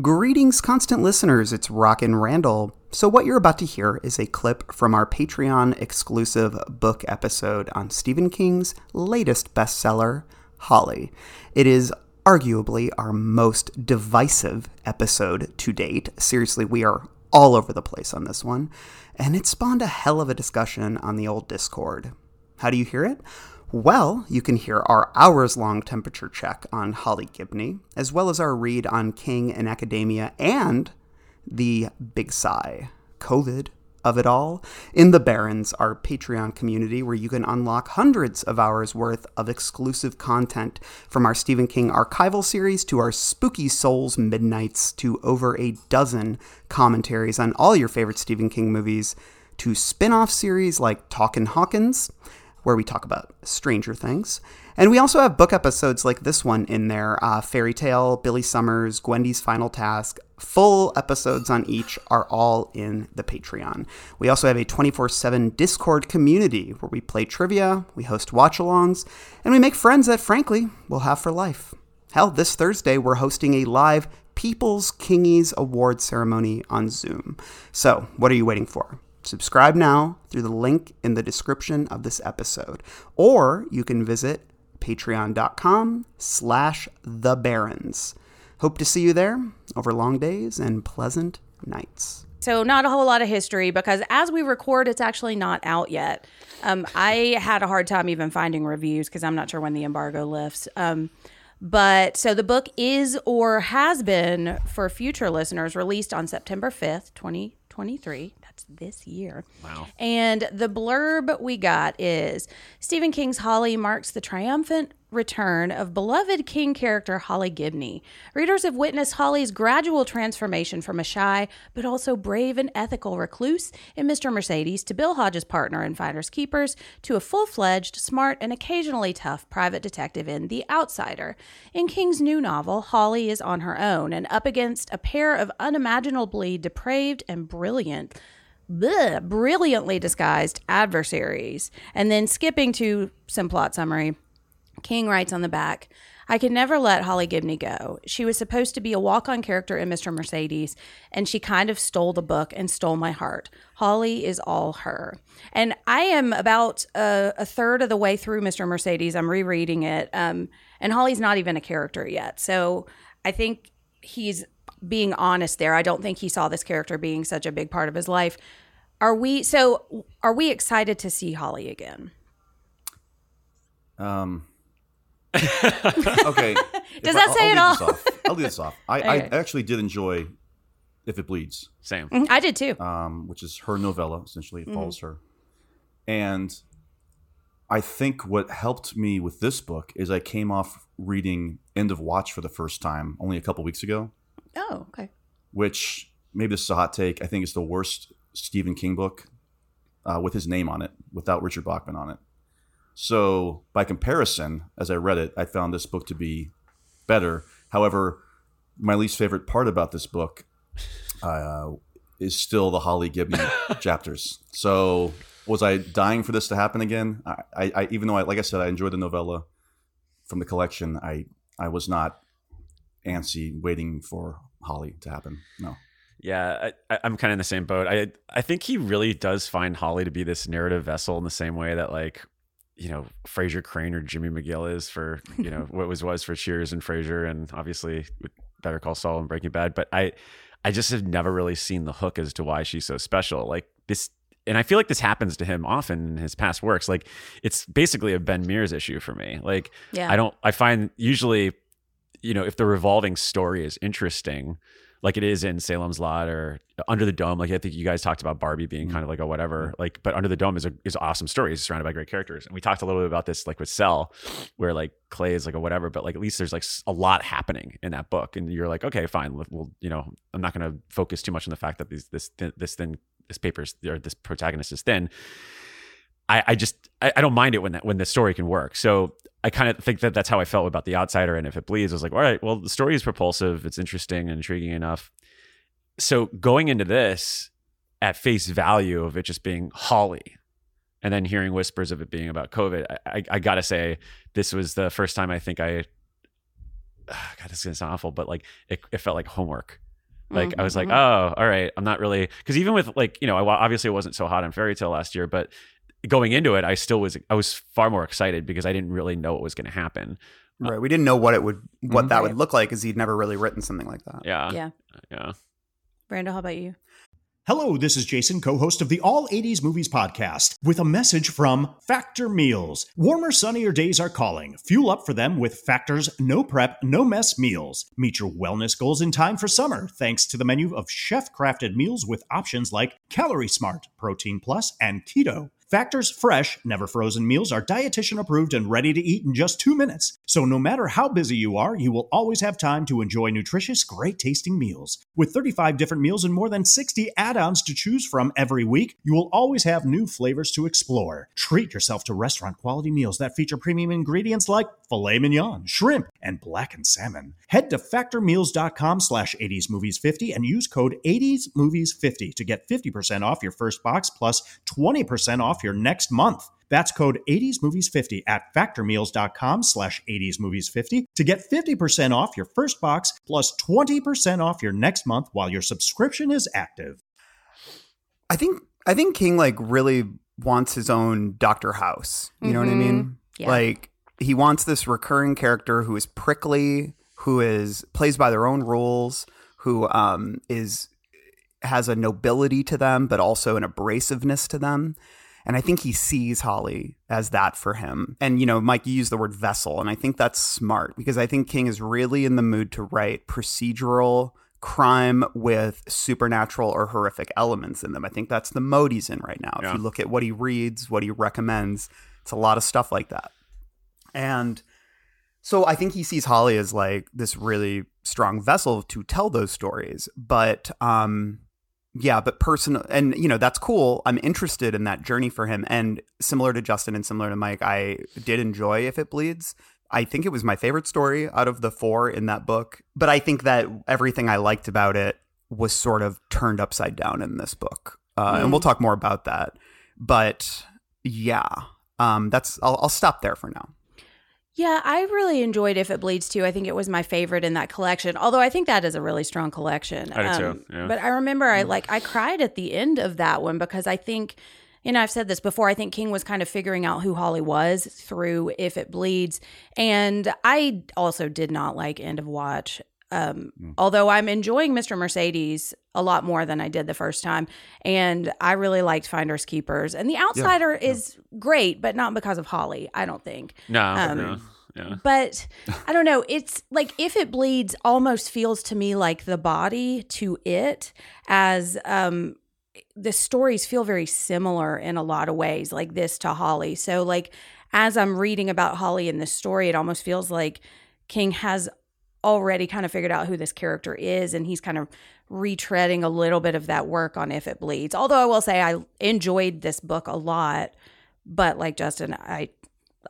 Greetings, constant listeners. It's Rockin' Randall. So, what you're about to hear is a clip from our Patreon exclusive book episode on Stephen King's latest bestseller, Holly. It is arguably our most divisive episode to date. Seriously, we are all over the place on this one, and it spawned a hell of a discussion on the old Discord. How do you hear it? Well, you can hear our hours long temperature check on Holly Gibney, as well as our read on King and Academia and the big sigh, COVID of it all, in the Barrens, our Patreon community where you can unlock hundreds of hours worth of exclusive content from our Stephen King archival series to our Spooky Souls Midnights to over a dozen commentaries on all your favorite Stephen King movies to spin off series like Talkin' Hawkins where we talk about Stranger Things. And we also have book episodes like this one in there uh, Fairy Tale, Billy Summers, Gwendy's Final Task. Full episodes on each are all in the Patreon. We also have a 24 7 Discord community where we play trivia, we host watch alongs, and we make friends that, frankly, we'll have for life. Hell, this Thursday we're hosting a live People's Kingies Award ceremony on Zoom. So, what are you waiting for? Subscribe now through the link in the description of this episode. Or you can visit patreon.com slash the barrens. Hope to see you there over long days and pleasant nights. So, not a whole lot of history because as we record, it's actually not out yet. Um, I had a hard time even finding reviews because I'm not sure when the embargo lifts. Um, but so the book is or has been for future listeners released on September 5th, 2023 this year. Wow. And the blurb we got is Stephen King's Holly marks the triumphant return of beloved King character Holly Gibney. Readers have witnessed Holly's gradual transformation from a shy but also brave and ethical recluse in Mr. Mercedes to Bill Hodges' partner in Finders Keepers to a full fledged, smart, and occasionally tough private detective in The Outsider. In King's new novel, Holly is on her own and up against a pair of unimaginably depraved and brilliant bleh, brilliantly disguised adversaries. And then skipping to some plot summary, King writes on the back, I could never let Holly Gibney go. She was supposed to be a walk on character in Mr. Mercedes, and she kind of stole the book and stole my heart. Holly is all her. And I am about a, a third of the way through Mr. Mercedes. I'm rereading it. Um, and Holly's not even a character yet. So I think he's being honest there. I don't think he saw this character being such a big part of his life. Are we so are we excited to see Holly again? Um okay. Does that I, say I'll it all? Off. I'll lead this off. I, I actually did enjoy If It Bleeds, Same. Mhm, I did too. um, which is her novella. Essentially, Mm-hmm. it follows her. And I think what helped me with this book is I came off reading End of Watch for the first time only a couple weeks ago, Oh, okay. which maybe this is a hot take. I think it's the worst Stephen King book uh, with his name on it, without Richard Bachman on it. So, by comparison, as I read it, I found this book to be better. However, my least favorite part about this book uh, is still the Holly Gibney chapters. So, was I dying for this to happen again? I, I, I even though I, like I said, I enjoyed the novella from the collection. I, I was not antsy waiting for Holly to happen. No. Yeah, I, I- I'm kind of in the same boat. I I think he really does find Holly to be this narrative vessel in the same way that like you know Frasier Crane or Jimmy McGill is for you know what was was for Cheers and Frasier, and obviously Better Call Saul and Breaking Bad, but I I just have never really seen the hook as to why she's so special. Like this and I feel like this happens to him often in his past works. Like it's basically a Ben Mears issue for me. Like Yeah. I don't I find usually, you know, if the revolving story is interesting, like it is in Salem's Lot or Under the Dome. Like I think you guys talked about Barbie being mm-hmm. kind of like a whatever. Mm-hmm. Like, but Under the Dome is a is an awesome story. It's surrounded by great characters, and we talked a little bit about this like with Cell, where like Clay is like a whatever, but like at least there's like a lot happening in that book, and you're like, okay, fine. Well, well, you know, I'm not going to focus too much on the fact that these this this thin this paper's or this protagonist is thin. I, I just I, I don't mind it when that when the story can work. So I kind of think that that's how I felt about the outsider. And if it bleeds, I was like, all right, well, the story is propulsive, it's interesting and intriguing enough. So going into this at face value of it just being Holly, and then hearing whispers of it being about COVID, I, I, I gotta say this was the first time I think I. God, this is gonna sound awful, but like it, it felt like homework. Like I was like, Mhm. oh, all right, I'm not really because even with like you know, I, obviously it wasn't so hot on Fairy Tale last year, but going into it, I still was I was far more excited because I didn't really know what was going to happen. Right. We didn't know what it would what Mhm. that Right. would look like because he'd never really written something like that. Yeah, yeah. yeah. Brando, how about you? Hello, this is Jason, co host of the All 80s Movies Podcast, with a message from Factor Meals. Warmer, sunnier days are calling. Fuel up for them with Factor's no prep, no mess meals. Meet your wellness goals in time for summer, thanks to the menu of chef crafted meals with options like Calorie Smart, Protein Plus, and Keto. Factor's fresh, never frozen meals are dietitian approved and ready to eat in just two minutes. So no matter how busy you are, you will always have time to enjoy nutritious, great tasting meals. With 35 different meals and more than 60 add ons to choose from every week, you will always have new flavors to explore. Treat yourself to restaurant quality meals that feature premium ingredients like filet mignon, shrimp, and blackened salmon. Head to factormeals.com slash 80smovies50 and use code 80smovies50 to get 50% off your first box plus 20% off your next month. That's code 80smovies50 at factormeals.com slash 80smovies50 to get 50% off your first box plus 20% off your next month while your subscription is active. I think I think King like really wants his own Doctor House. You know what I mean? Mm-hmm. Yeah. Like he wants this recurring character who is prickly, who is plays by their own rules, who um is has a nobility to them, but also an abrasiveness to them. And I think he sees Holly as that for him. And, you know, Mike, you used the word vessel. And I think that's smart because I think King is really in the mood to write procedural crime with supernatural or horrific elements in them. I think that's the mode he's in right now. Yeah. If you look at what he reads, what he recommends, it's a lot of stuff like that. And so I think he sees Holly as like this really strong vessel to tell those stories. But um yeah, but personal and you know, that's cool. I'm interested in that journey for him. And similar to Justin and similar to Mike, I did enjoy If It Bleeds. I think it was my favorite story out of the four in that book. But I think that everything I liked about it was sort of turned upside down in this book. Uh, And we'll talk more about that. But yeah, um, that's I'll, I'll stop there for now. Yeah, I really enjoyed If It Bleeds too. I think it was my favorite in that collection. Although I think that is a really strong collection. Um, I do too, yeah. But I remember I like I cried at the end of that one because I think you know, I've said this before. I think King was kind of figuring out who Holly was through If It Bleeds. And I also did not like End of Watch. Um, Although I'm enjoying Mr. Mercedes a lot more than I did the first time. And I really liked Finders Keepers. And The Outsider is great, but not because of Holly, I don't think. No, Um, no, yeah. But I don't know. It's like if it bleeds, almost feels to me like the body to it, as um, the stories feel very similar in a lot of ways, like this to Holly. So, like as I'm reading about Holly in this story, it almost feels like King has already kind of figured out who this character is, and he's kind of retreading a little bit of that work on If It Bleeds. Although I will say I enjoyed this book a lot, but like Justin, I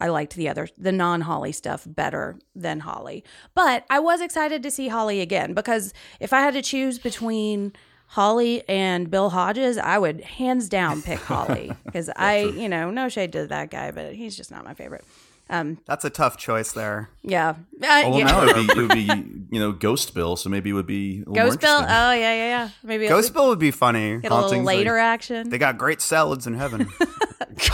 I liked the other the non Holly stuff better than Holly. But I was excited to see Holly again because if I had to choose between Holly and Bill Hodges, I would hands down pick Holly because I, you know, no shade to that guy, but he's just not my favorite. Um, That's a tough choice there. yeah, uh, Oh, well, yeah. now it would, be, it would be, you know, Ghost Bill, so maybe it would be a Ghost Bill. Oh yeah, yeah, yeah. Maybe Ghost would Bill would be funny. get a little later like, action. they got great salads in heaven.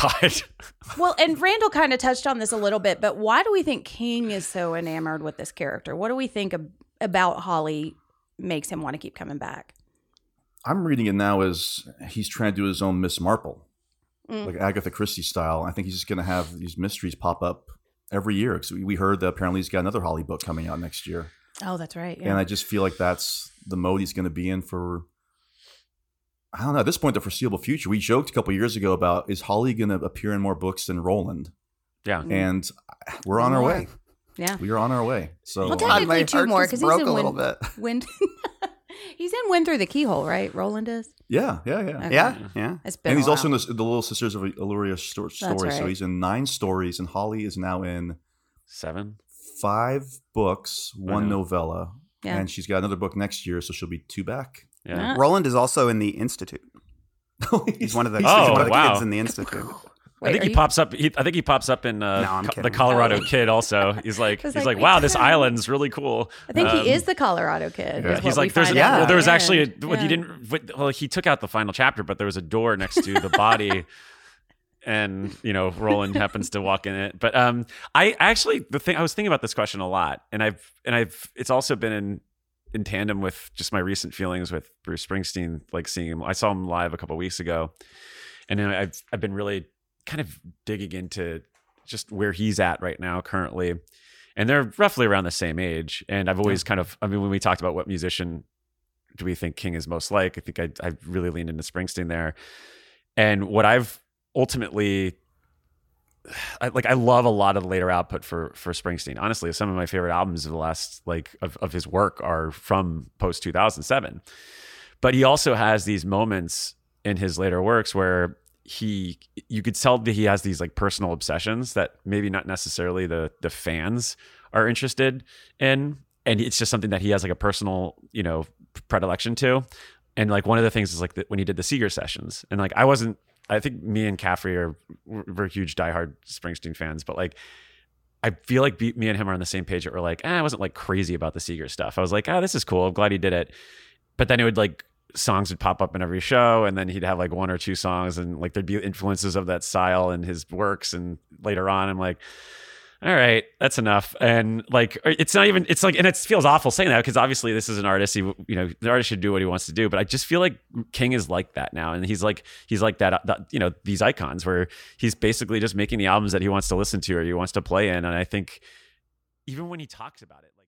God. Well, and Randall kind of touched on this a little bit, but why do we think King is so enamored with this character? What do we think ab- about Holly makes him want to keep coming back. I'm reading it now as he's trying to do his own Miss Marple, Mm. like Agatha Christie style. I think he's just going to have these mysteries pop up every year. Because we heard that apparently he's got another Holly book coming out next year, Oh, that's right. and I just feel like that's the mode he's going to be in for. I don't know. At this point, the foreseeable future. We joked a couple years ago about is Holly going to appear in more books than Roland, Yeah. and we're on our way. yeah. We are on our way. So Well, God, technically my two more just because he's broke in a little Wind. bit. Wind. he's in Wind Through the Keyhole, right? Roland is. yeah, yeah, yeah. Okay. Yeah, yeah. It's been. And a he's also in the, the Little Sisters of Eluria sto- stories. So he's in nine stories, and Holly is now in Seven. five books, one novella, Yeah. and she's got another book next year, so she'll be two back. Yeah. Yeah. Roland is also in the Institute. He's one of the, Oh, he's one of the wow. kids in the Institute. Wait, I think he you- pops up. He, I think he pops up in uh, No, I'm Co- the Colorado Oh. Kid. Also, he's like, he's like, like, wow, this island's really cool. I think Um, he is the Colorado kid. yeah. He's like, there's a, Yeah. well, there was actually, a, end. what he didn't, well, he took out the final chapter, but there was a door next to the body. And you know, Roland happens to walk in it. But um, I actually the thing I was thinking about this question a lot, and I've and I've it's also been in in tandem with just my recent feelings with Bruce Springsteen, like seeing him. I saw him live a couple weeks ago, and then I've I've been really kind of digging into just where he's at right now currently, and they're roughly around the same age. And I've always kind of I mean, when we talked about what musician do we think King is most like, I think I I really leaned into Springsteen there, and what I've ultimately I, like I love a lot of the later output for for Springsteen. Honestly, some of my favorite albums of the last like of, of his work are from post 2007. But he also has these moments in his later works where he you could tell that he has these like personal obsessions that maybe not necessarily the the fans are interested in and it's just something that he has like a personal, you know, predilection to. And like one of the things is like the, when he did the Seeger sessions and like I wasn't I think me and Caffrey are we're huge diehard Springsteen fans, but like I feel like me and him are on the same page. That we're like, eh, I wasn't like crazy about the Seeger stuff. I was like, oh, this is cool. I'm glad he did it. But then it would like songs would pop up in every show, and then he'd have like one or two songs, and like there'd be influences of that style in his works. And later on, I'm like, all right, that's enough. And like, uh, it's not even, it's like, and it feels awful saying that because obviously this is an artist. He, you know, the artist should do what he wants to do. But I just feel like King is like that now. And he's like, he's like that, uh, that, you know, these icons where he's basically just making the albums that he wants to listen to or he wants to play in. And I think even when he talks about it, like,